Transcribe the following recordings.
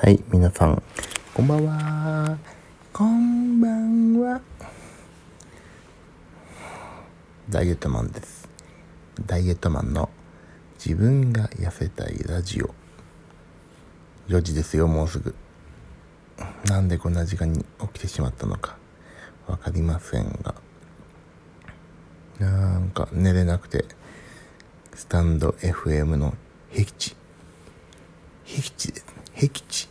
はい、皆さん、こんばんは。こんばんは。ダイエットマンです。ダイエットマンの自分が痩せたいラジオ。4時ですよ、もうすぐ。なんでこんな時間に起きてしまったのか、わかりませんが。なんか寝れなくて、スタンド FM の僻地。僻地ですね。僻地。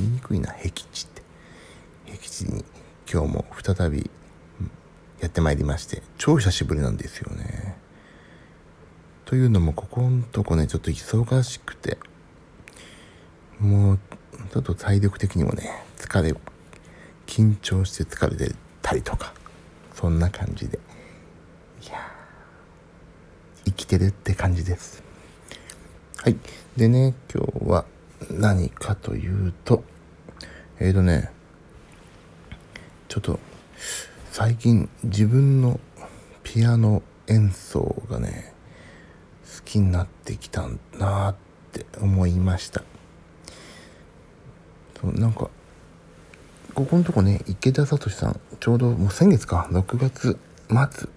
言いにくいな、僻地って。僻地に今日も再びやってまいりまして、超久しぶりなんですよね。というのも、ここんとこね、ちょっと忙しくて、もう、ちょっと体力的にもね、疲れ、緊張して疲れてたりとか、そんな感じで。いや生きてるって感じです。はい。でね、今日は何かというと、えーとね、ちょっと最近自分のピアノ演奏がね、好きになってきたなって思いました。そうなんか、ここのとこね、池田聡さん、ちょうどもう先月か、6月末、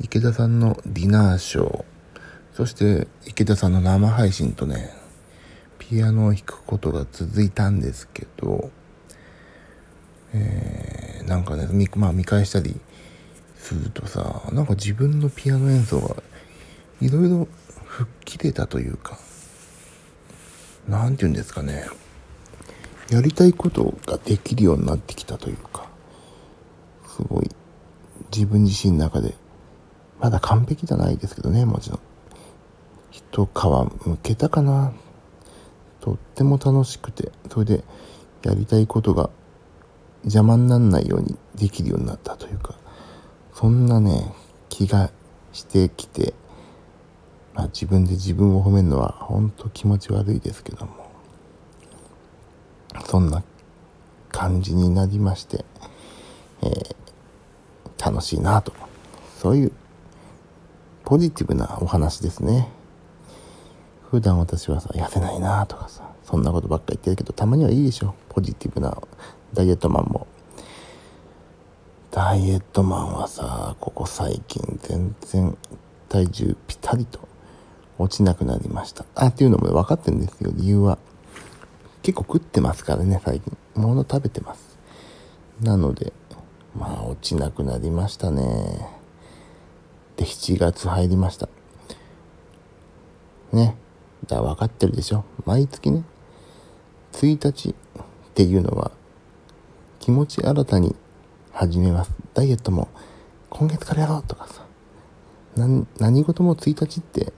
池田さんのディナーショー、そして池田さんの生配信とね、ピアノを弾くことが続いたんですけど、えー、なんかね、まあ見返したりするとさ、なんか自分のピアノ演奏がいろいろ吹っ切れたというか、なんて言うんですかね、やりたいことができるようになってきたというか、すごい自分自身の中で、まだ完璧じゃないですけどね、もちろん。一皮むけたかな。とっても楽しくて、それでやりたいことが邪魔にならないようにできるようになったというか、そんなね、気がしてきて、まあ自分で自分を褒めるのは本当気持ち悪いですけども、そんな感じになりまして、えー楽しいなと。そういうポジティブなお話ですね。普段私はさ、痩せないなとかさ、そんなことばっか言ってるけど、たまにはいいでしょ。ポジティブなダイエットマンも。ダイエットマンはさ、ここ最近全然体重ピタリと落ちなくなりました。あ、っていうのも分かってるんですよ、理由は。結構食ってますからね、最近。物食べてます。なので、まあ落ちなくなりましたね。で、7月入りました。ね。だから分かってるでしょ。毎月ね、1日っていうのは、気持ち新たに始めます。ダイエットも今月からやろうとかさ。何何事も1日って、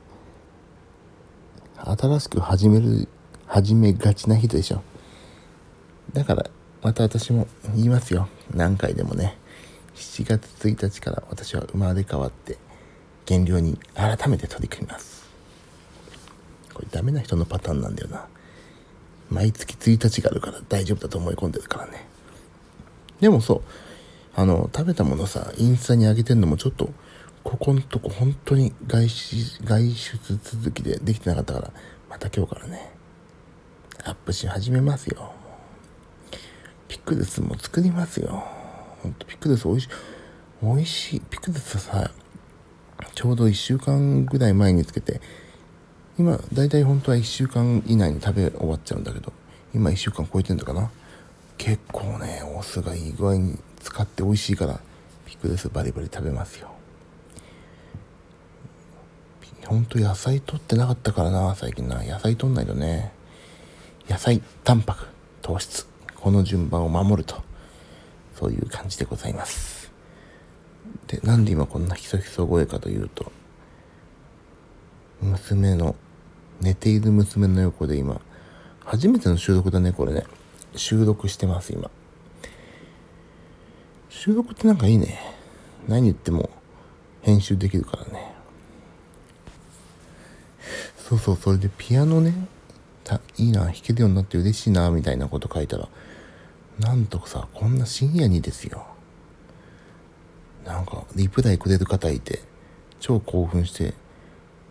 新しく始める、始めがちな日でしょ。だから、また私も言いますよ。何回でもね。7月1日から私は生まれ変わって、減量に改めて取り組みます。これダメな人のパターンなんだよな。毎月1日があるから大丈夫だと思い込んでるからね。でもそう、あの、食べたものさ、インスタに上げてんのもちょっと、ここんとこ本当に外出、外出続きでできてなかったから、また今日からね、アップし始めますよ。ピクルスも作りますよ。ほんとピクルス美味しい。美味しい。ピクルスさ、ちょうど1週間ぐらい前につけて、今、だいたい本当は1週間以内に食べ終わっちゃうんだけど、今1週間超えてんだかな。結構ね、お酢がいい具合に使って美味しいから、ピクルスバリバリ食べますよ。ほんと野菜取ってなかったからな、最近な。野菜取んないとね。野菜、タンパク、糖質。この順番を守ると。そういう感じでございます。で、なんで今こんなひそひそ声かというと、娘の、寝ている娘の横で今、初めての収録だね、これね。収録してます、今。収録ってなんかいいね。何言っても編集できるからね。そうそう、それでピアノね、たいいな、弾けるようになって嬉しいな、みたいなこと書いたら、なんとさ、こんな深夜にですよ。なんか、リプライくれる方いて、超興奮して、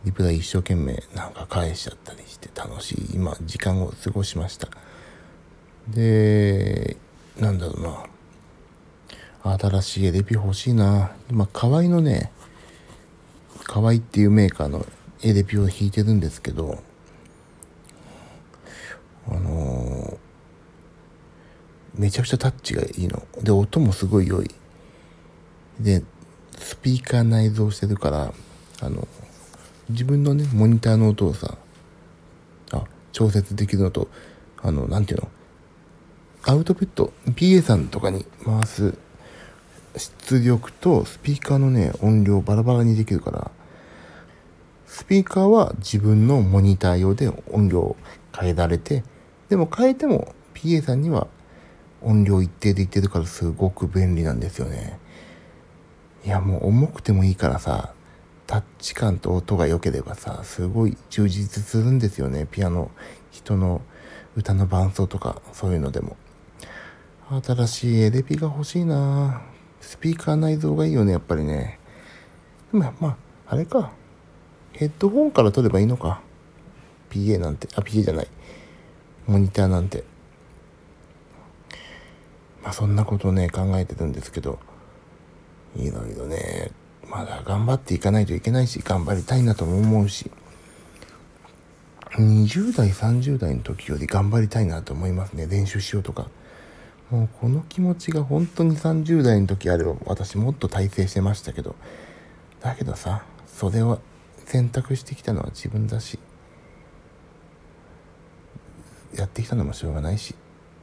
リプライ一生懸命なんか返しちゃったりして楽しい今時間を過ごしました。でなんだろうな。新しいエレピ欲しいな。今河合のね河合っていうメーカーのエレピを弾いてるんですけどあのー、めちゃくちゃタッチがいいの。で音もすごい良い。でスピーカー内蔵してるからあの自分のねモニターの音をさあ調節できるのとあの何て言うのアウトプット PA さんとかに回す出力とスピーカーのね音量バラバラにできるからスピーカーは自分のモニター用で音量変えられてでも変えても PA さんには音量一定でいってるからすごく便利なんですよね。いやもう重くてもいいからさタッチ感と音が良ければさすごい充実するんですよね。ピアノ人の歌の伴奏とかそういうのでも。新しいエレピが欲しいな。スピーカー内蔵がいいよねやっぱりね。でもまああれか。ヘッドホンから撮ればいいのか。PA なんて。あ PA じゃない。モニターなんて。まあそんなことね考えてるんですけど。いろいろねまだ頑張っていかないといけないし、頑張りたいなとも思うし、20代、30代の時より頑張りたいなと思いますね。練習しようとか。もうこの気持ちが本当に30代の時あれば私もっと大成してましたけど、だけどさ、それを選択してきたのは自分だし、やってきたのもしょうがないし、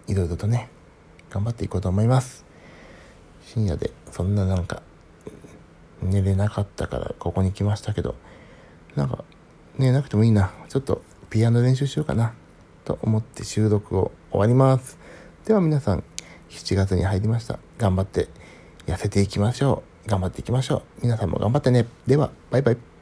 いろいろとね、頑張っていこうと思います。深夜でそんななんか寝れなかったからここに来ましたけどなんか寝なくてもいいな。ちょっとピアノ練習しようかな。と思って収録を終わります。では皆さん7月に入りました。頑張って痩せていきましょう。頑張っていきましょう。皆さんも頑張ってね。ではバイバイ。